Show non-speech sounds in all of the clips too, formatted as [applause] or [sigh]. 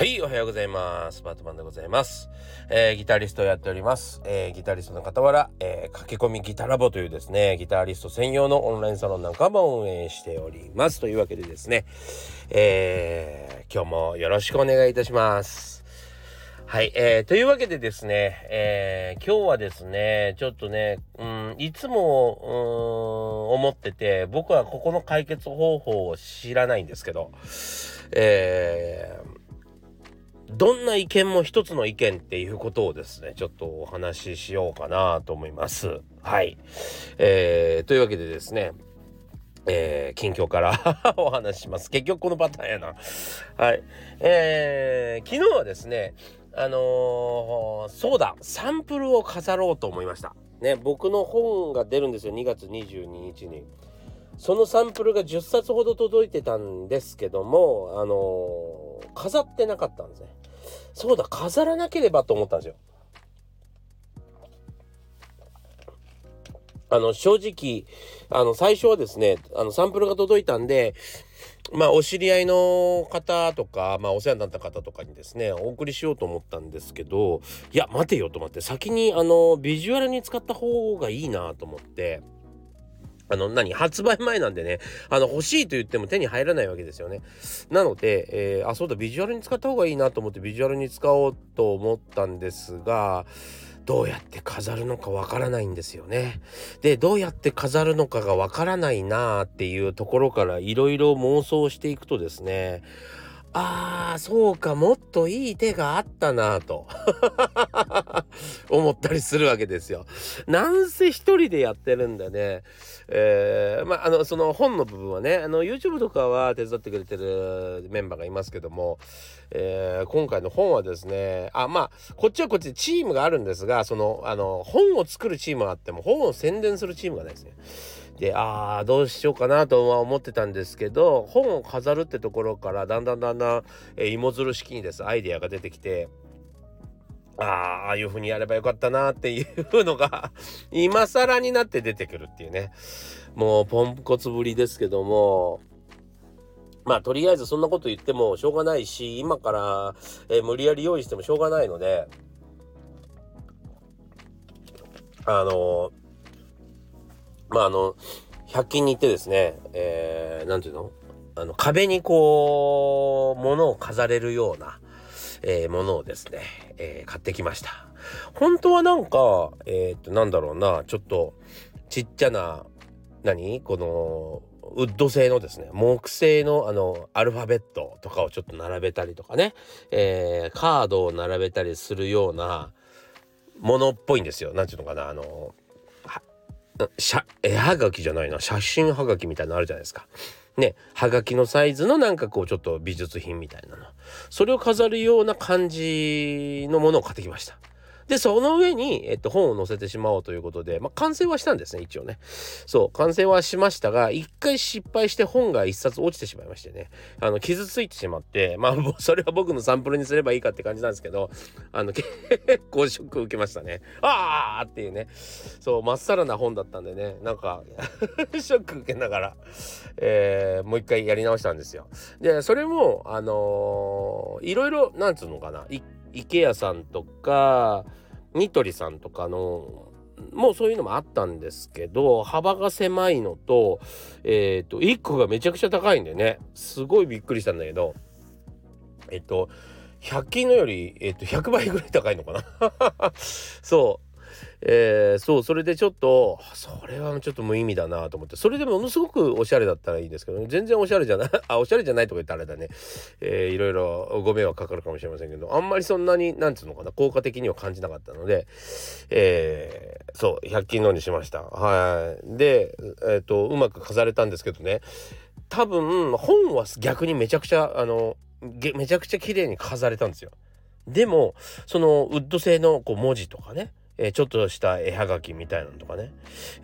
はい、おはようございます。バートマンでございます。えー、ギタリストをやっております。えー、ギタリストの傍ら、えー、駆け込みギタラボというですね、ギタリスト専用のオンラインサロンなんかも運営しております。というわけでですね、え、今日もよろしくお願いいたします。はい、えー、というわけでですね、えー、今日はですね、ちょっとね、うん、いつも、うん、思ってて、僕はここの解決方法を知らないんですけど、えー、どんな意見も一つの意見っていうことをですね、ちょっとお話ししようかなと思います。はい。えー、というわけでですね、えー、近況から [laughs] お話しします。結局このパターンやな。はい。えー、昨日はですね、あのー、そうだ、サンプルを飾ろうと思いました。ね、僕の本が出るんですよ、2月22日に。そのサンプルが10冊ほど届いてたんですけども、あのー、飾ってなかったんですね。そうだ、飾らなければと思ったんですよ。あの、正直、あの、最初はですね、あの、サンプルが届いたんで、まあ、お知り合いの方とか、まあ、お世話になった方とかにですね、お送りしようと思ったんですけど、いや、待てよと思って、先に、あの、ビジュアルに使った方がいいなと思って、あの、何？[laughs] 発売前なんでね、あの、欲しいと言っても手に入らないわけですよね。なので、えー、あ、そうだ、ビジュアルに使った方がいいなと思ってビジュアルに使おうと思ったんですが、どうやって飾るのかわからないんですよね。で、どうやって飾るのかがわからないなーっていうところからいろいろ妄想していくとですね、ああ、そうか、もっといい手があったなと [laughs] 思ったりするわけですよ。なんせ一人でやってるんだね。えー、まあ、あの、その本の部分はね、あの、YouTube とかは手伝ってくれてるメンバーがいますけども、えー、今回の本はですね、あ、まあ、こっちはこっちでチームがあるんですが、その、あの、本を作るチームがあっても、本を宣伝するチームがないですね。でああどうしようかなとは思ってたんですけど本を飾るってところからだんだんだんだん、えー、芋づる式にです。アイデアが出てきてああああいう風にやればよかったなっていうのが [laughs] 今更になって出てくるっていうね。もうポンコツぶりですけども。まあとりあえずそんなこと言ってもしょうがないし今から、えー、無理やり用意してもしょうがないのであのまああの100均に行ってですねえー、なんていうの？あの壁にこう物を飾れるような、えー、ものをですね、えー、買ってきました。本当はなんかえっ、となんだろうなちょっとちっちゃな何？このウッド製のですね木製のあのアルファベットとかをちょっと並べたりとかね、えー、カードを並べたりするようなものっぽいんですよ。なんていうのかなあの絵はがきじゃないな写真はがきみたいなのあるじゃないですか。ねはがきのサイズのなんかこうちょっと美術品みたいなのそれを飾るような感じのものを買ってきました。で、その上に、えっと、本を載せてしまおうということで、まあ、完成はしたんですね、一応ね。そう、完成はしましたが、一回失敗して本が一冊落ちてしまいましてね、あの、傷ついてしまって、まあ、[laughs] それは僕のサンプルにすればいいかって感じなんですけど、あの、結構ショック受けましたね。あーっていうね。そう、まっさらな本だったんでね、なんか [laughs] ショック受けながら、えー、もう一回やり直したんですよ。で、それも、あのー、いろいろ、なんつうのかな、池谷さんとか、ニトリさんとかのもうそういうのもあったんですけど幅が狭いのとえっ、ー、と1個がめちゃくちゃ高いんでね。すごいびっくりしたんだけどえっと100均のより、えっと、100倍ぐらい高いのかな。[laughs] そう。えー、そうそれでちょっとそれはちょっと無意味だなと思って。それでものすごくおしゃれだったらいいんですけど、全然おしゃれじゃない [laughs] あおしゃれじゃないとか言ったらあれだね、えー、いろいろご迷惑かかるかもしれませんけど。あんまりそんなになんつうのかな。効果的には感じなかったので、えー、そう100均のにしました。はい。でえっ、とうまく飾れたんですけどね。多分本は逆にめちゃくちゃあのめちゃくちゃ綺麗に飾れたんですよ。でもそのウッド製のこう文字とかね。えちょっとした絵はがきみたいなのとかね。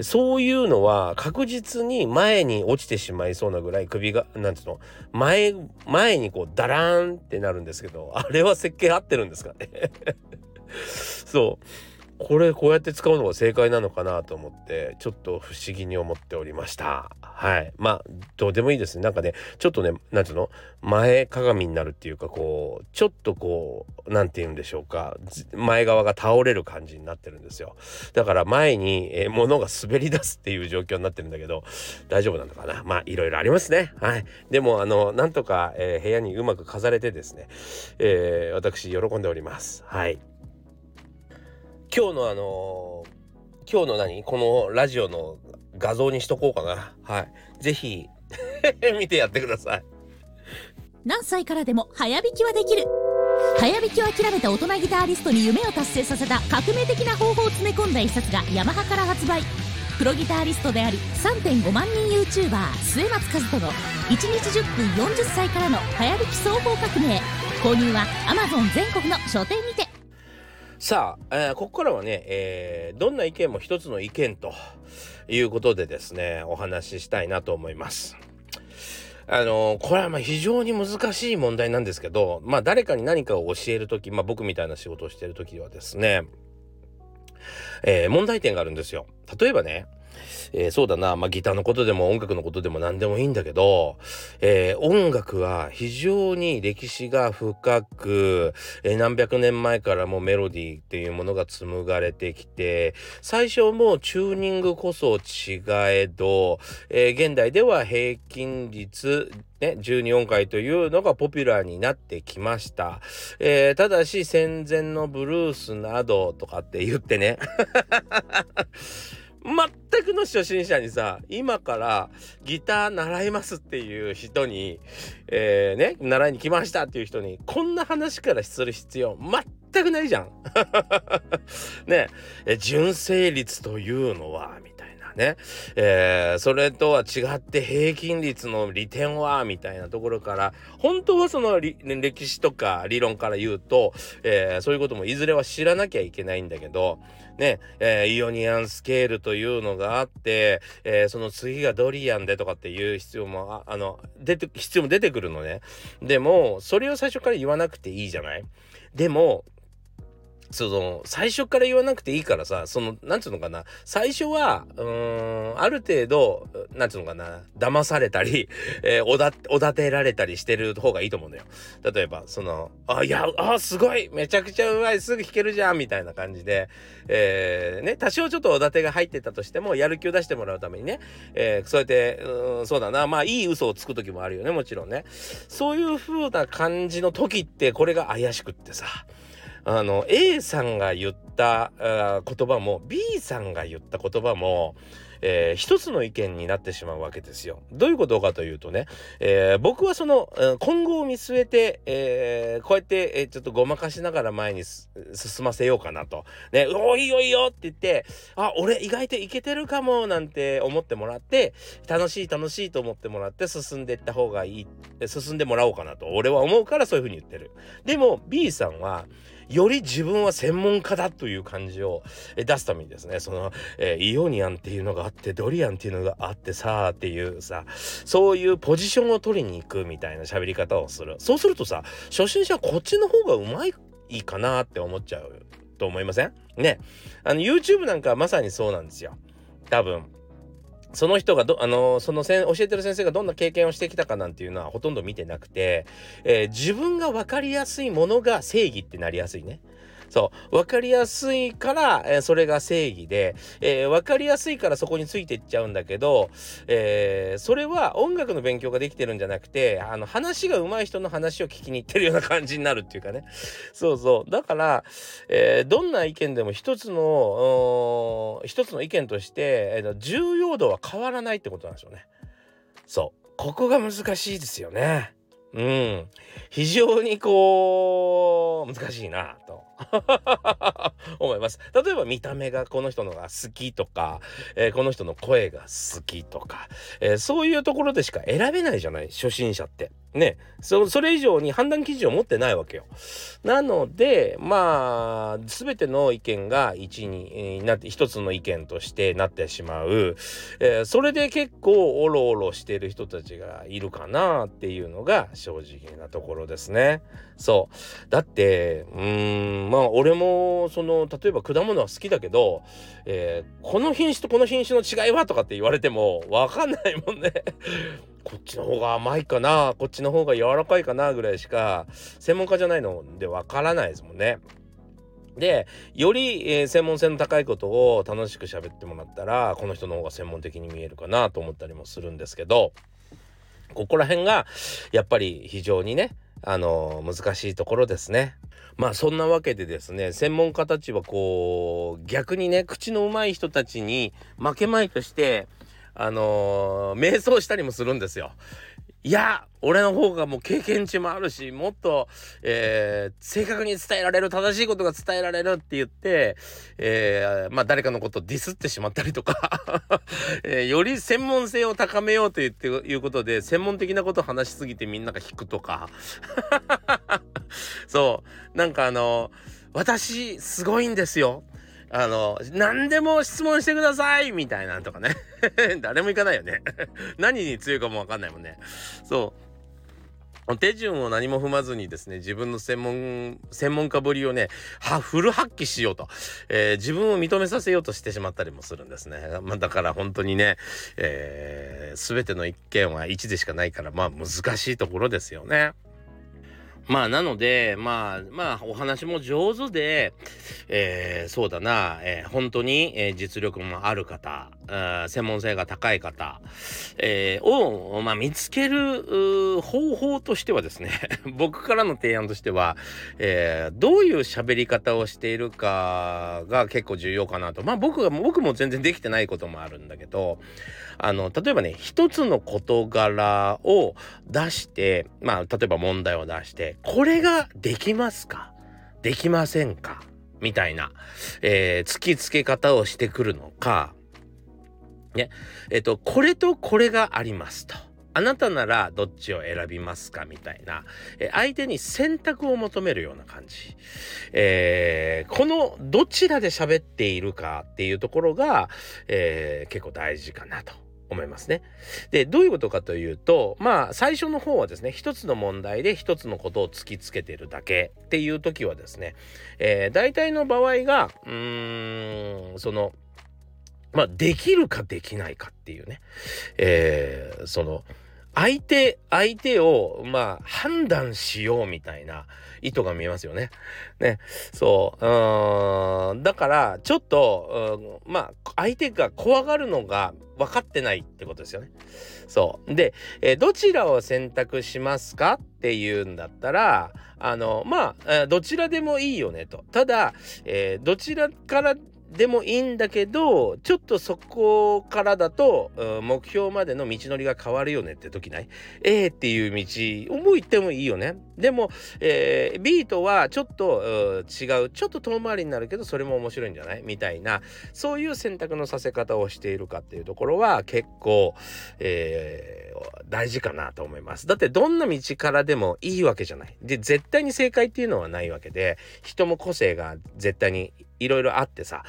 そういうのは確実に前に落ちてしまいそうなぐらい首がなんていうの？前前にこうダラーンってなるんですけどあれは設計合ってるんですかね？[laughs] そう。これこうやって使うのが正解なのかなと思ってちょっと不思議に思っておりました。はい。まあどうでもいいですね。なんかねちょっとね何ていうの？前かがみになるっていうかこうちょっとこう何て言うんでしょうか。前側が倒れる感じになってるんですよ。だから前に、え、物が滑り出すっていう状況になってるんだけど大丈夫なのかな？まあいろいろありますね。はい。でもあのなんとか、えー、部屋にうまく飾れてですね、えー、私喜んでおります。はい。今日のあのー、今日の何？このラジオの画像にしとこうかな。はい。ぜひ [laughs] 見てやってください。何歳からでも早弾きはできる。早弾きを諦めた大人ギタリストに夢を達成させた革命的な方法を詰め込んだ一冊がヤマハから発売。プロギタリストであり3.5万人 YouTuber 末松和人の1日10分40歳からの早弾き総合革命購入は Amazon 全国の書店にてさあ、えー、ここからはね、えー、どんな意見も一つの意見ということでですね、お話ししたいなと思います。あのこれはまあ非常に難しい問題なんですけど、まあ誰かに何かを教える時、まあ僕みたいな仕事をしてる時はですね、えー、問題点があるんですよ。例えばね、えー、そうだな、まあ、ギターのことでも音楽のことでも何でもいいんだけど、えー、音楽は非常に歴史が深く、えー、何百年前からもメロディーっていうものが紡がれてきて、最初もチューニングこそ違えど、え現代では平均率、ね、12音階というのがポピュラーになってきました。えー、ただし戦前のブルースなどとかって言ってね [laughs] 全くの初心者にさ今からギター習いますっていう人に、えー、ね習いに来ましたっていう人にこんな話からする必要全くないじゃん。[laughs] ね純正率というのはみたいなね、えー、それとは違って平均率の利点はみたいなところから本当はその歴史とか理論から言うと、えー、そういうこともいずれは知らなきゃいけないんだけどね、えー、イオニアンスケールというのがあって、えー、その次がドリアンでとかっていう必要もあの出て必要も出てくるのね。でもそれを最初から言わなくていいじゃない？でもその最初から言わなくていいからさそのなんつうのかな。最初はうんある程度なんつうのかな。騙されたり、[laughs] えー、おだおだてられたりしてる方がいいと思うのよ。例えばそのあいやあすごいめちゃくちゃうまいすぐ弾けるじゃんみたいな感じで、えー、ね多少ちょっとおだてが入ってたとしてもやる気を出してもらうためにね、えー、そうやってうんそうだな。まあいい嘘をつく時もあるよねもちろんね。そういう風な感じの時ってこれが怪しくってさ。あの A さんが言った言葉も B さんが言った言葉もえー、一つの意見になってしまうわけですよ。どういうことかというとね、えー、僕はその今後を見据えて、えー、こうやって、え、ちょっとごまかしながら前に進ませようかなと。ね、おいいよいいよって言って、あ、俺意外といけてるかもなんて思ってもらって、楽しい楽しいと思ってもらって進んでいった方がいい、進んでもらおうかなと。俺は思うからそういうふうに言ってる。でも B さんは、より自分は専門家だという感じを出すためにですねその、えー、イオニアンっていうのがあってドリアンっていうのがあってさっていうさそういうポジションを取りに行くみたいな喋り方をする。そうするとさ初心者はこっちの方がうまいかなって思っちゃうと思いません？ね。あの YouTube なんかはまさにそうなんですよ。多分。その人がど、あのそのせん教えてる先生がどんな経験をしてきたかなんていうのはほとんど見てなくて、えー、自分が分かりやすいものが正義ってなりやすいね。そう。分かりやすいから、えー、それが正義で、えー、分かりやすいからそこについていっちゃうんだけど、えー、それは音楽の勉強ができてるんじゃなくて、あの、話が上手い人の話を聞きに行ってるような感じになるっていうかね。そうそう。だから、えー、どんな意見でも一つの、一つの意見として、えー、重要度は変わらないってことなんでしょうね。そう。ここが難しいですよね。うん。非常にこう、難しいな [laughs] 思います。例えば見た目がこの人のが好きとか、えー、この人の声が好きとか、えー、そういうところでしか選べないじゃない？初心者って。ねそそれ以上に判断基準を持ってないわけよ。なのでまあ全ての意見が一になって一つの意見としてなってしまう、えー、それで結構おろおろしてる人たちがいるかなっていうのが正直なところですね。そうだってうーんまあ俺もその例えば果物は好きだけど、えー、この品種とこの品種の違いはとかって言われても分かんないもんね。こっちの方が甘いかなこっちの方が柔らかいかなぐらいしか専門家じゃないのでわからないですもんね。でより、えー、専門性の高いことを楽しく喋ってもらったらこの人の方が専門的に見えるかなと思ったりもするんですけどここら辺がやっぱり非常にねあの、難しいところですね。まあそんなわけでですね専門家たちはこう逆にね口のうまい人たちに負けまいとしてあのー、瞑想したりもするんですよ。いや俺の方がもう経験値もあるしもっと、えー、正確に伝えられる正しいことが伝えられるって言って、えー、まあ誰かのことをディスってしまったりとか [laughs] えー、より専門性を高めようと言っていうことで専門的なことを話しすぎてみんなが引くとか。[laughs] そう。なんかあの私すごいんですよ。あの、何でも質問してくださいみたいなんとかね。[laughs] 誰も行かないよね。[laughs] 何に強いかもわかんないもんね。そう。手順を何も踏まずにですね、自分の専門、専門家ぶりをね、は、フル発揮しようと、えー、自分を認めさせようとしてしまったりもするんですね。まあ、だから本当にね、えー、全ての一件は1でしかないから、まあ難しいところですよね。まあなのでまあまあお話も上手で、えー、そうだな、えー、本当に、えー、実力もある方専門性が高い方、えー、を、まあ、見つける方法としてはですね [laughs] 僕からの提案としては、えー、どういう喋り方をしているかが結構重要かなと。まあ僕が僕も全然できてないこともあるんだけどあの例えばね一つの事柄を出してまあ例えば問題を出してこれができますか？できませんか？みたいな、えー、突きつけ方をしてくるのかね？えっ、とこれとこれがありますと。あなたならどっちを選びますか？みたいな、え相手に選択を求めるような感じ。えー、このどちらで喋っているかっていうところが、えー、結構大事かなと。思いますね。で、どういうことかというと、まあ、最初の方はですね、一つの問題で一つのことを突きつけてるだけっていう時はですね、えー、大体の場合が、うーん、その、まあ、できるかできないかっていうね、えー、その、相手、相手を、まあ、判断しようみたいな意図が見えますよね。ね。そう。うん。だから、ちょっと、まあ、相手が怖がるのが分かってないってことですよね。そう。で、えー、どちらを選択しますかっていうんだったら、あの、まあ、どちらでもいいよねと。ただ、えー、どちらからでもいいんだけどちょっとそこからだと目標までの道のりが変わるよねって時ない？A っていう道も行ってもいいよね。でも、えー、B とはちょっと違う。ちょっと遠回りになるけどそれも面白いんじゃない？みたいなそういう選択のさせ方をしているかっていうところは結構、えー、大事かなと思います。だってどんな道からでもいいわけじゃない。で絶対に正解っていうのはないわけで人も個性が絶対にいろいろあってさ、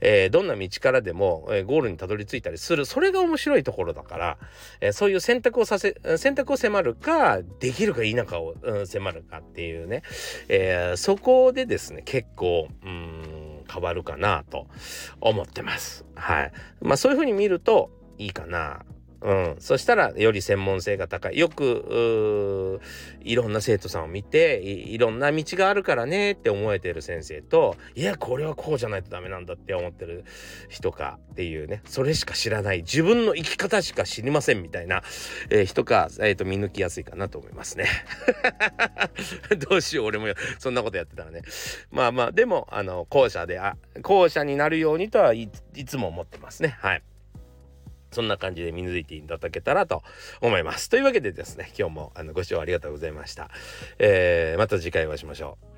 えー、どんな道からでも、えー、ゴールにたどり着いたりするそれが面白いところだから、えー、そういう選択をさせ選択を迫るかできるか否かを、うん、迫るかっていうね、えそこでですね結構うん変わるかなと思ってます。はい。まあそういうふうに見るといいかなうん、そしたらより専門性が高いよくいろんな生徒さんを見ていろんな道があるからねって思えてる先生といやこれはこうじゃないとダメなんだって思ってる人かっていうねそれしか知らない自分の生き方しか知りませんみたいな、えー、人か、えーと、見抜きやすいかなと思いますね。[laughs] どうしよう俺もそんなことやってたらね。まあまあでもあの後者であ後者になるようにとはいつも思ってますね。はい。そんな感じで見抜いていただけたらと思います。というわけでですね、今日もあのご視聴ありがとうございました。えー、また次回お会いしましょう。